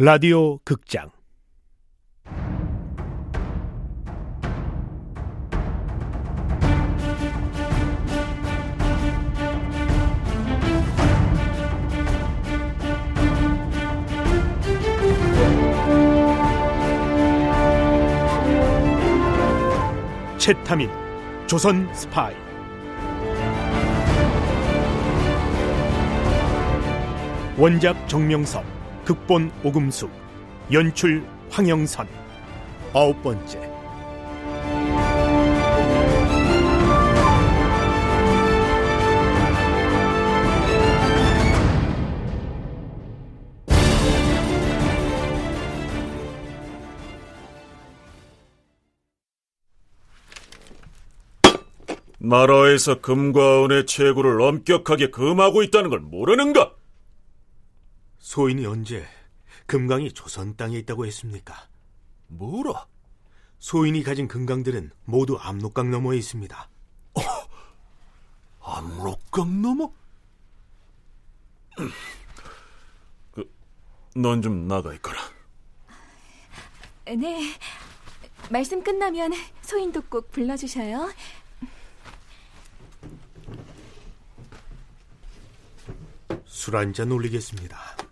라디오 극장. 채타민 조선 스파이. 원작 정명섭 극본 오금숙 연출 황영선 아홉 번째 나라에서 금과 은의 채굴을 엄격하게 금하고 있다는 걸 모르는가? 소인이 언제 금강이 조선 땅에 있다고 했습니까? 뭐라? 소인이 가진 금강들은 모두 압록강 너머에 있습니다. 압록강 넘어? 그, 넌 좀 나가 있거라. 네. 말씀 끝나면 소인도 꼭 불러주셔요. 술 한잔 올리겠습니다.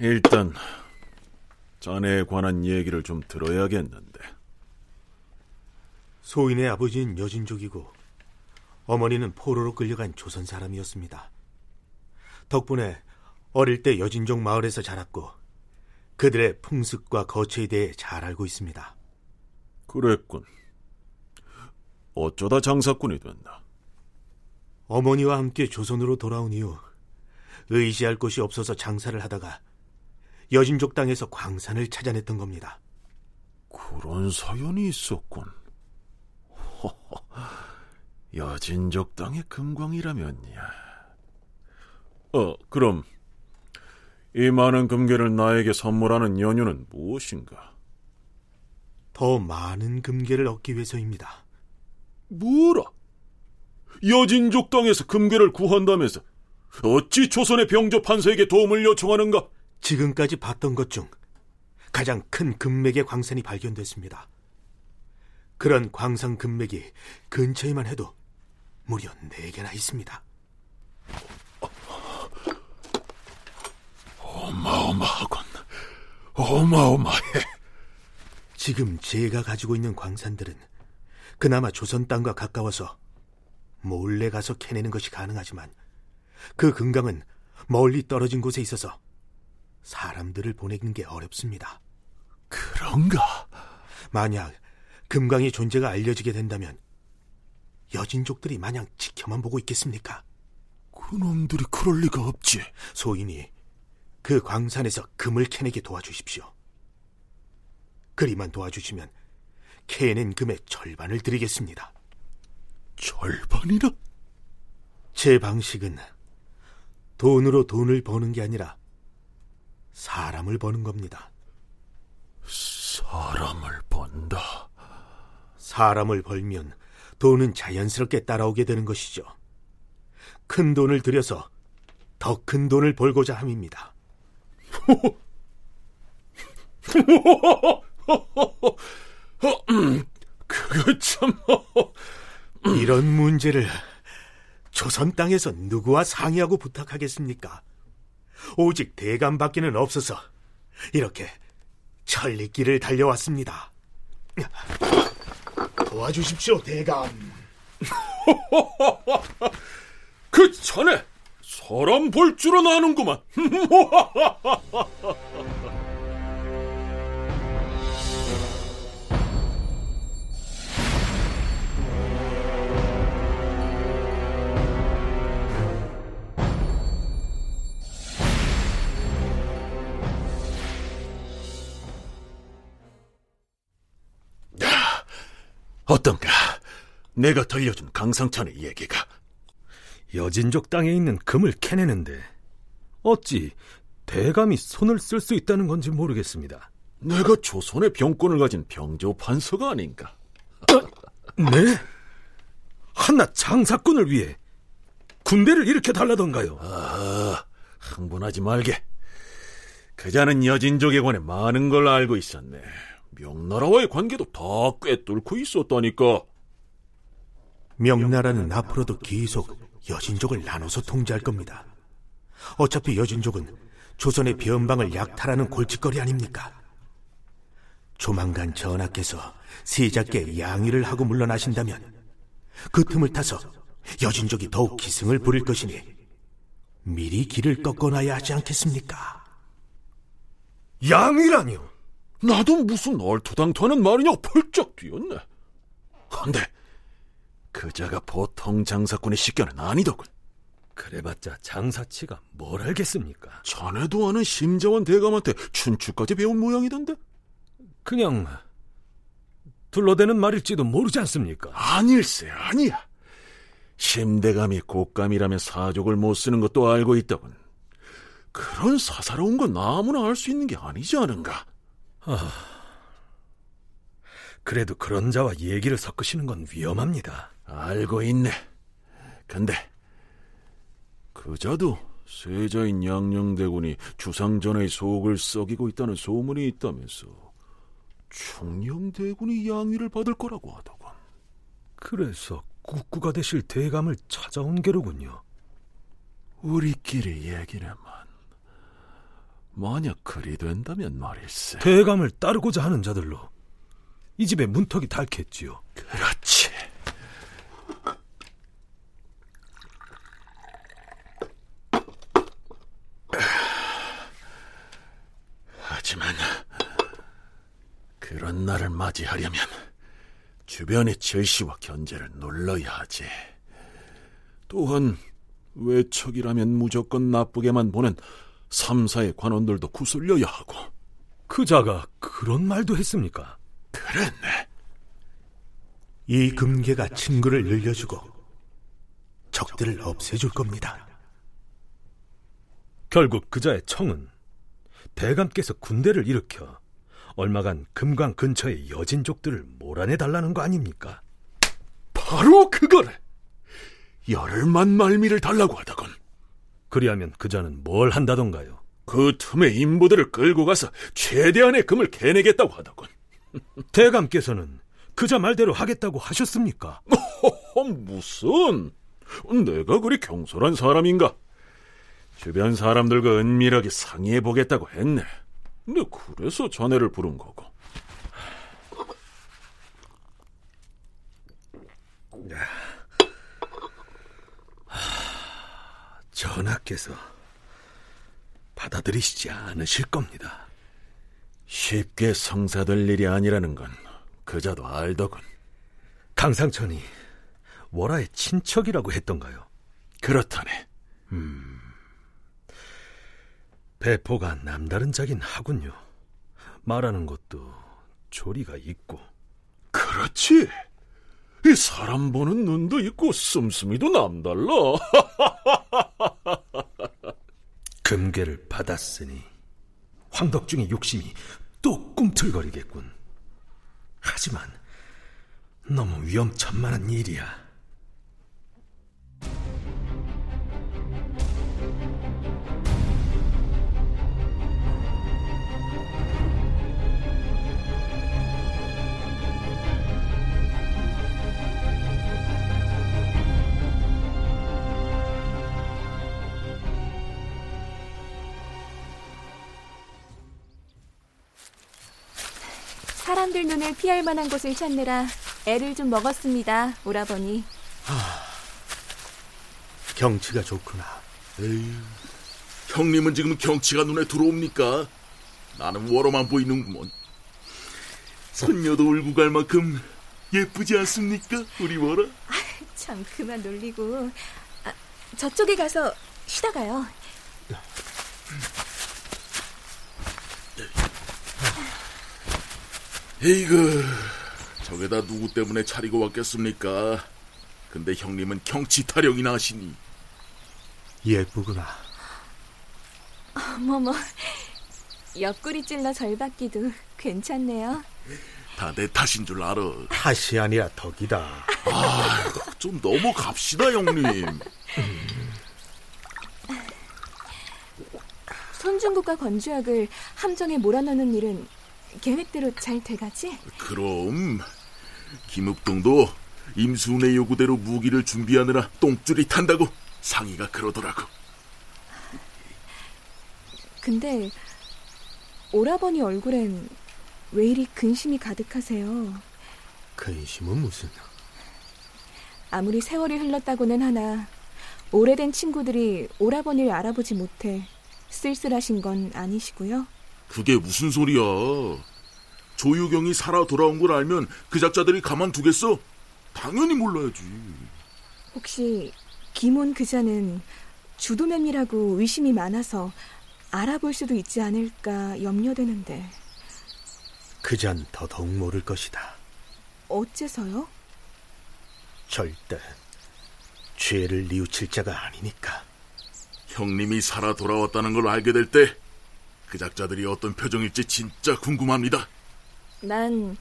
일단 자네에 관한 얘기를 좀 들어야겠는데. 소인의 아버지는 여진족이고 어머니는 포로로 끌려간 조선 사람이었습니다. 덕분에 어릴 때 여진족 마을에서 자랐고 그들의 풍습과 거처에 대해 잘 알고 있습니다. 그랬군. 어쩌다 장사꾼이 된다. 어머니와 함께 조선으로 돌아온 이후 의지할 곳이 없어서 장사를 하다가 여진족 땅에서 광산을 찾아냈던 겁니다. 그런 사연이 있었군. 여진족 땅의 금광이라면야. 어, 그럼 이 많은 금괴를 나에게 선물하는 연유는 무엇인가? 더 많은 금괴를 얻기 위해서입니다. 뭐라? 여진족 땅에서 금괴를 구한다면서 어찌 조선의 병조 판서에게 도움을 요청하는가? 지금까지 봤던 것 중 가장 큰 금맥의 광산이 발견됐습니다. 그런 광산 금맥이 근처에만 해도 무려 4개나 있습니다. 어마어마하군. 어마어마해. 지금 제가 가지고 있는 광산들은 그나마 조선 땅과 가까워서 몰래 가서 캐내는 것이 가능하지만 그 금강은 멀리 떨어진 곳에 있어서 사람들을 보내는 게 어렵습니다. 그런가? 만약 금강의 존재가 알려지게 된다면 여진족들이 마냥 지켜만 보고 있겠습니까? 그놈들이 그럴 리가 없지. 소인이 그 광산에서 금을 캐내게 도와주십시오. 그리만 도와주시면 캐낸 금의 절반을 드리겠습니다. 절반이나? 제 방식은 돈으로 돈을 버는 게 아니라 사람을 버는 겁니다. 사람을 번다. 사람을 벌면 돈은 자연스럽게 따라오게 되는 것이죠. 큰 돈을 들여서 더 큰 돈을 벌고자 함입니다. 그거 참 이런 문제를 조선 땅에서 누구와 상의하고 부탁하겠습니까? 오직 대감밖에는 없어서 이렇게 천리길을 달려왔습니다. 도와주십시오, 대감. 그 전에 사람 볼 줄은 아는구만. 어떤가? 내가 들려준 강상찬의 얘기가 여진족 땅에 있는 금을 캐내는데 어찌 대감이 손을 쓸 수 있다는 건지 모르겠습니다. 내가 조선의 병권을 가진 병조 판서가 아닌가? 네? 한낱 장사꾼을 위해 군대를 일으켜 달라던가요? 아, 흥분하지 말게. 그자는 여진족에 관해 많은 걸 알고 있었네. 명나라와의 관계도 다 꿰뚫고 있었다니까. 명나라는 앞으로도 계속 여진족을 나눠서 통제할 겁니다. 어차피 여진족은 조선의 변방을 약탈하는 골칫거리 아닙니까? 조만간 전하께서 세자께 양의를 하고 물러나신다면 그 틈을 타서 여진족이 더욱 기승을 부릴 것이니 미리 길을 꺾어놔야 하지 않겠습니까? 양이라뇨? 나도 무슨 얼토당토하는 말이냐 펄쩍 뛰었네. 근데 그자가 보통 장사꾼의 식견은 아니더군. 그래봤자 장사치가 뭘 알겠습니까? 자네도 아는 심재원 대감한테 춘추까지 배운 모양이던데? 그냥 둘러대는 말일지도 모르지 않습니까? 아닐세, 아니야. 심대감이 곶감이라면 사족을 못 쓰는 것도 알고 있다군. 그런 사사로운 건 아무나 알 수 있는 게 아니지 않은가? 아, 그래도 그런 자와 얘기를 섞으시는 건 위험합니다. 알고 있네. 근데 그자도 세자인 양녕대군이 주상전의 속을 썩이고 있다는 소문이 있다면서 충녕대군이 양위를 받을 거라고 하더군. 그래서 국구가 되실 대감을 찾아온 게로군요. 우리끼리 얘기네만. 만약 그리 된다면 말일세. 대감을 따르고자 하는 자들로 이 집에 문턱이 닳겠지요. 그렇지. 하지만 그런 날을 맞이하려면 주변의 절시와 견제를 눌러야 하지. 또한 외척이라면 무조건 나쁘게만 보는 삼사의 관원들도 구슬려야 하고. 그자가 그런 말도 했습니까? 그랬네. 이 금괴가 친구를 늘려주고 적들을 없애줄 겁니다. 결국 그자의 청은 대감께서 군대를 일으켜 얼마간 금강 근처의 여진족들을 몰아내달라는 거 아닙니까? 바로 그거를! 열흘만 말미를 달라고 하다건. 그리하면 그자는 뭘 한다던가요? 그 틈에 인부들을 끌고 가서 최대한의 금을 캐내겠다고 하더군. 대감께서는 그자 말대로 하겠다고 하셨습니까? 허, 무슨? 내가 그리 경솔한 사람인가? 주변 사람들과 은밀하게 상의해 보겠다고 했네. 근데 그래서 자네를 부른 거고. 전하께서 받아들이시지 않으실 겁니다. 쉽게 성사될 일이 아니라는 건 그자도 알더군. 강상천이 월하의 친척이라고 했던가요? 그렇다네. 음, 배포가 남다른 자긴 하군요. 말하는 것도 조리가 있고. 그렇지. 이 사람 보는 눈도 있고 씀씀이도 남달라. 금괴를 받았으니 황덕중의 욕심이 또 꿈틀거리겠군. 하지만 너무 위험천만한 일이야. 피할 만한 곳을 찾느라 애를 좀 먹었습니다, 오라버니. 경치가 좋구나. 에이, 형님은 지금 경치가 눈에 들어옵니까? 나는 워로만 보이는구먼. 선녀도 울고 갈 만큼 예쁘지 않습니까, 우리 워라? 참 그만 놀리고. 아, 저쪽에 가서 쉬다가요. 에이그, 저게다 누구 때문에 차리고 왔겠습니까? 근데 형님은 경치 타령이나 하시니. 예쁘구나. 어머머, 옆구리 찔러 절 받기도 괜찮네요. 다 내 탓인 줄 알아. 탓이 아니라 덕이다. 아, 좀 넘어갑시다, 형님. 손중국과 건주약을 함정에 몰아넣는 일은 계획대로 잘 돼가지? 그럼 김흑동도 임수운의 요구대로 무기를 준비하느라 똥줄이 탄다고 상의가 그러더라고. 근데 오라버니 얼굴엔 왜 이리 근심이 가득하세요? 근심은 무슨? 아무리 세월이 흘렀다고는 하나 오래된 친구들이 오라버니를 알아보지 못해 쓸쓸하신 건 아니시고요. 그게 무슨 소리야? 조유경이 살아 돌아온 걸 알면 그 작자들이 가만두겠어? 당연히 몰라야지. 혹시 김온 그자는 주도면이라고 의심이 많아서 알아볼 수도 있지 않을까 염려되는데 그잔 더더욱 모를 것이다. 어째서요? 절대 죄를 뉘우칠 자가 아니니까. 형님이 살아 돌아왔다는 걸 알게 될 때 그 작자들이 어떤 표정일지 진짜 궁금합니다. 난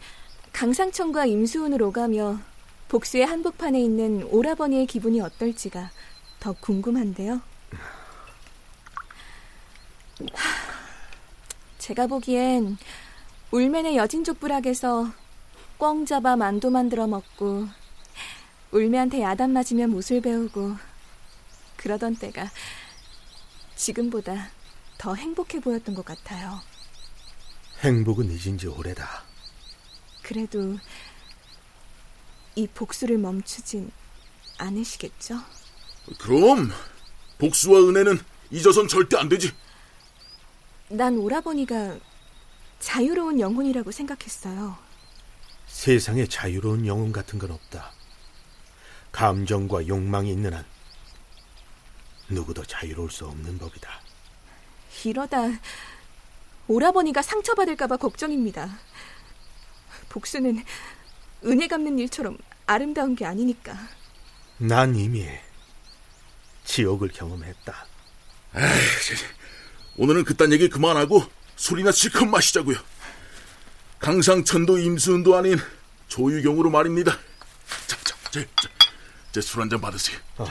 강상천과 임수훈을 오가며 복수의 한복판에 있는 오라버니의 기분이 어떨지가 더 궁금한데요. 제가 보기엔 울맨의 여진족 부락에서 꿩 잡아 만두 만들어 먹고 울매한테 야단 맞으며 못을 배우고 그러던 때가 지금보다 더 행복해 보였던 것 같아요. 행복은 잊은 지 오래다. 그래도 이 복수를 멈추진 않으시겠죠? 그럼 복수와 은혜는 잊어선 절대 안 되지. 난 오라버니가 자유로운 영혼이라고 생각했어요. 세상에 자유로운 영혼 같은 건 없다. 감정과 욕망이 있는 한 누구도 자유로울 수 없는 법이다. 이러다 오라버니가 상처받을까봐 걱정입니다. 복수는 은혜 갚는 일처럼 아름다운 게 아니니까. 난 이미 지옥을 경험했다. 에이, 오늘은 그딴 얘기 그만하고 술이나 실컷 마시자고요. 강상천도 임수은도 아닌 조유경으로 말입니다. 자, 자, 제, 제 술 한 잔 받으세요. 어.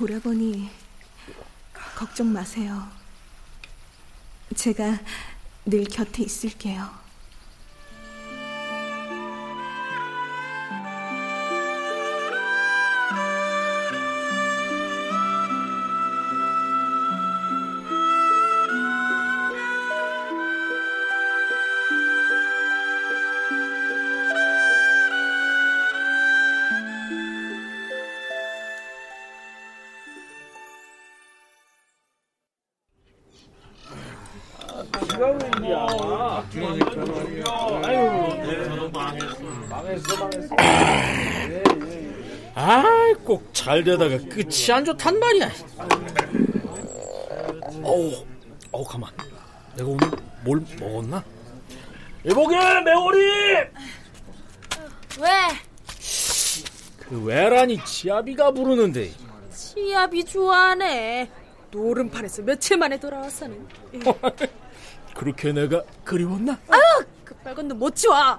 오라버니 걱정 마세요. 제가 늘 곁에 있을게요. 아이, 꼭 잘 되다가 끝이 안 좋단 말이야. 어우, 어우, 가만. 내가 오늘 뭘 먹었나? 이보게, 매월이! 왜? 그 외란이 지아비가 부르는데. 시합이 좋아하네. 노름판에서 며칠 만에 돌아왔어는. 그렇게 내가 그리웠나? 아유, 그 빨간 놈못 치워.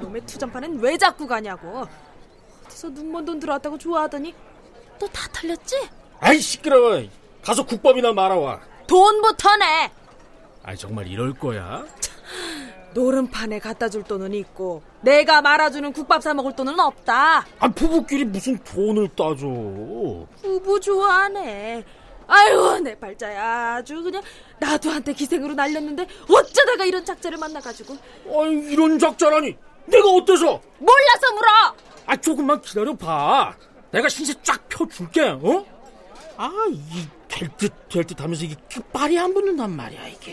놈의 투전판은 왜 자꾸 가냐고. 어디서 눈먼 돈 들어왔다고 좋아하더니 또 다 털렸지? 아이, 시끄러워. 가서 국밥이나 말아와. 돈부터 내. 아이, 정말 이럴 거야? 노름판에 갖다 줄 돈은 있고 내가 말아주는 국밥 사 먹을 돈은 없다. 아, 부부끼리 무슨 돈을 따져. 부부 좋아하네. 아유 내 발자야 아주 그냥 나도 한테 기생으로 날렸는데 어쩌다가 이런 작자를 만나가지고 아이, 이런 작자라니. 내가 어때서? 몰라서 물어. 아, 조금만 기다려봐. 내가 신세 쫙 펴줄게, 어? 아, 이, 될 듯, 될듯 하면서 이게 끝발이 안 붙는단 말이야, 이게.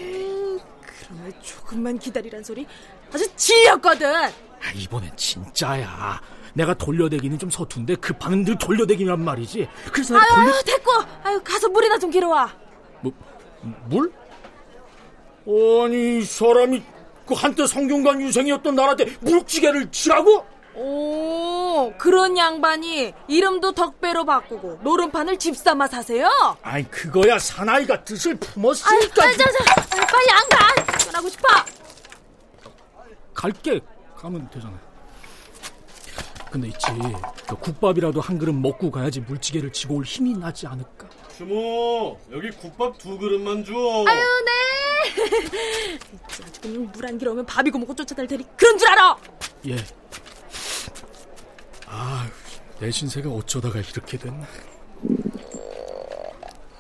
그러면 조금만 기다리란 소리 아주 지렸거든. 아, 이번엔 진짜야. 내가 돌려대기는 좀 서툰데 급하는 늘 돌려대기란 말이지. 그래서 아유, 돌려... 아유 됐고 아유 가서 물이나 좀 길어와. 뭐, 물? 아니, 이 사람이 그 한때 성균관 유생이었던 나한테 물찌개를 치라고? 오, 그런 양반이 이름도 덕배로 바꾸고 노름판을 집삼아 사세요? 아이 그거야 사나이가 뜻을 아이, 품었으니까 빨리, 자, 자, 빨리 안 가! 떠나고 싶어! 갈게 가면 되잖아. 근데 있지 그 국밥이라도 한 그릇 먹고 가야지 물찌개를 지고 올 힘이 나지 않을까. 주모, 여기 국밥 두 그릇만 줘. 아유, 네! 아주 그냥 물안 길어오면 밥이고 먹고 쫓아달 테니 그런 줄 알아! 예. 아, 내 신세가 어쩌다가 이렇게 됐나.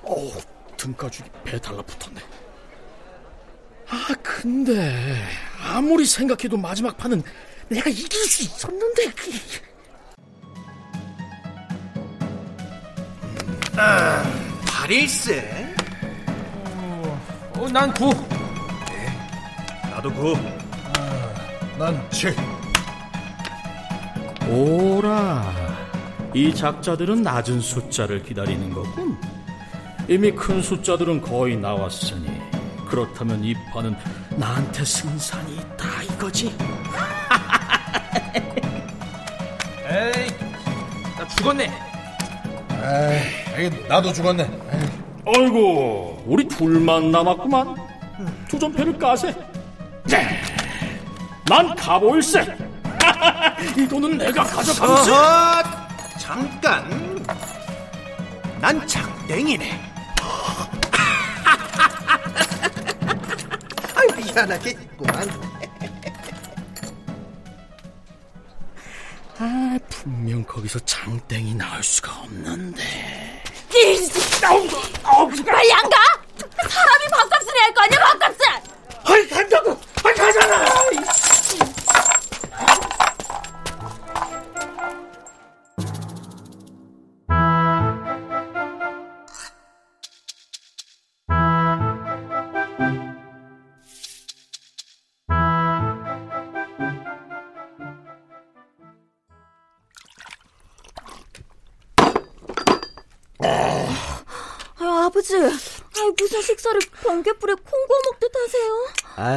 어우, 등가죽이 배 달라붙었네. 아, 근데 아무리 생각해도 마지막 판은 내가 이길 수 있었는데. 그... 발일세? 어, 난 구. 나도 구. 난 칠. 오라. 이 작자들은 낮은 숫자를 기다리는 거군. 이미 큰 숫자들은 거의 나왔으니 그렇다면 이 판은 나한테 승산이 있다 이거지. 에이, 나 죽었네. 에이, 나도 죽었네. 에이. 아이고, 우리 둘만 남았구만. 투전패를 까세. 네. 난 가보일세. 이 돈은 내가 가져가세. 어허, 잠깐. 난 장땡이네. 아, 미안하겠구만. 아, 분명 거기서 장땡이 나올 수가 없는데. 빨리 안 가! 사람이 밥값을 해야 할 거 아니야, 밥값을!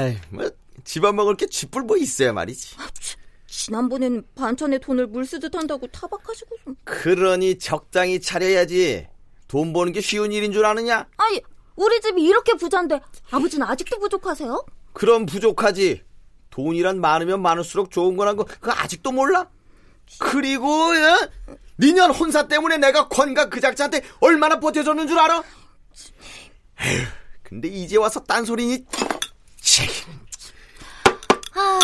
아이, 뭐 집안 먹을 게 쥐뿔 뭐 있어야 말이지. 지난번엔 반찬에 돈을 물 쓰듯 한다고 타박하시고서. 그러니 적당히 차려야지. 돈 버는 게 쉬운 일인 줄 아느냐? 아니, 우리 집이 이렇게 부잔데 아버지는 아직도 부족하세요? 그럼 부족하지. 돈이란 많으면 많을수록 좋은 거란 거 그거 아직도 몰라? 그리고 야, 니년 혼사 때문에 내가 권가 그 작자한테 얼마나 버텨줬는 줄 알아? 에휴, 근데 이제 와서 딴소리니 치. 아,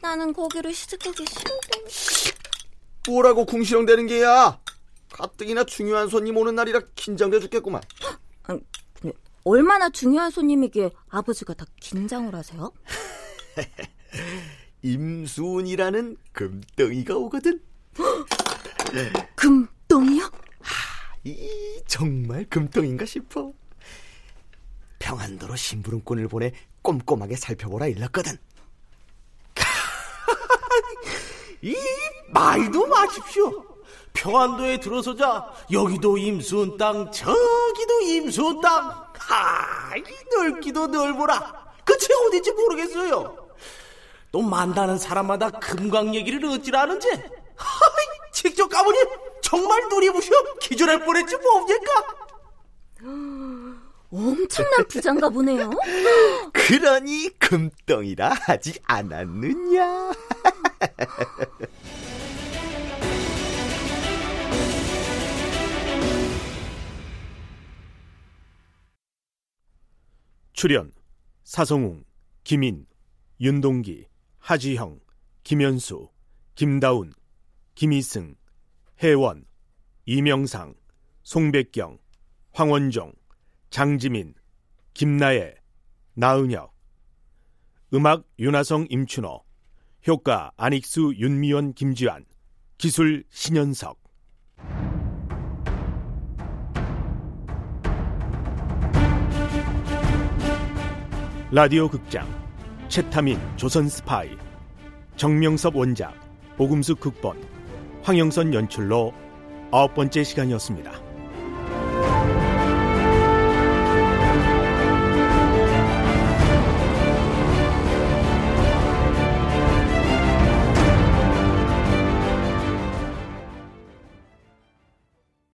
나는 거기를 시집가기 싫은데. 뭐라고 궁시렁대는 게야? 가뜩이나 중요한 손님 오는 날이라 긴장돼 죽겠구만. 아니, 근데 얼마나 중요한 손님이기에 아버지가 다 긴장을 하세요? 임수은이라는 금덩이가 오거든. 금덩이요? 이 정말 금덩인가 싶어. 평안도로 심부름꾼을 보내 꼼꼼하게 살펴보라 일렀거든. 이 말도 마십시오. 평안도에 들어서자 여기도 임수은 땅, 저기도 임수은 땅. 하, 이 넓기도 넓어라. 그치 어딘지 모르겠어요. 또 만나는 사람마다 금강 얘기를 어찌라는지. 하이, 직접 가보니 정말 부셔 기절할 뻔했지 뭡니까? 엄청난 부장가 보네요. 그러니 금덩이라 하지 않았느냐? 출연 사성웅, 김인, 윤동기, 하지형, 김현수, 김다운, 김희승, 혜원, 이명상, 송백경, 황원종, 장지민, 김나혜, 나은혁. 음악 윤하성 임춘호. 효과 안익수 윤미원 김지환. 기술 신현석. 라디오 극장 채타민 조선 스파이. 정명섭 원작 복음수 극본. 황영선 연출로 아홉 번째 시간이었습니다.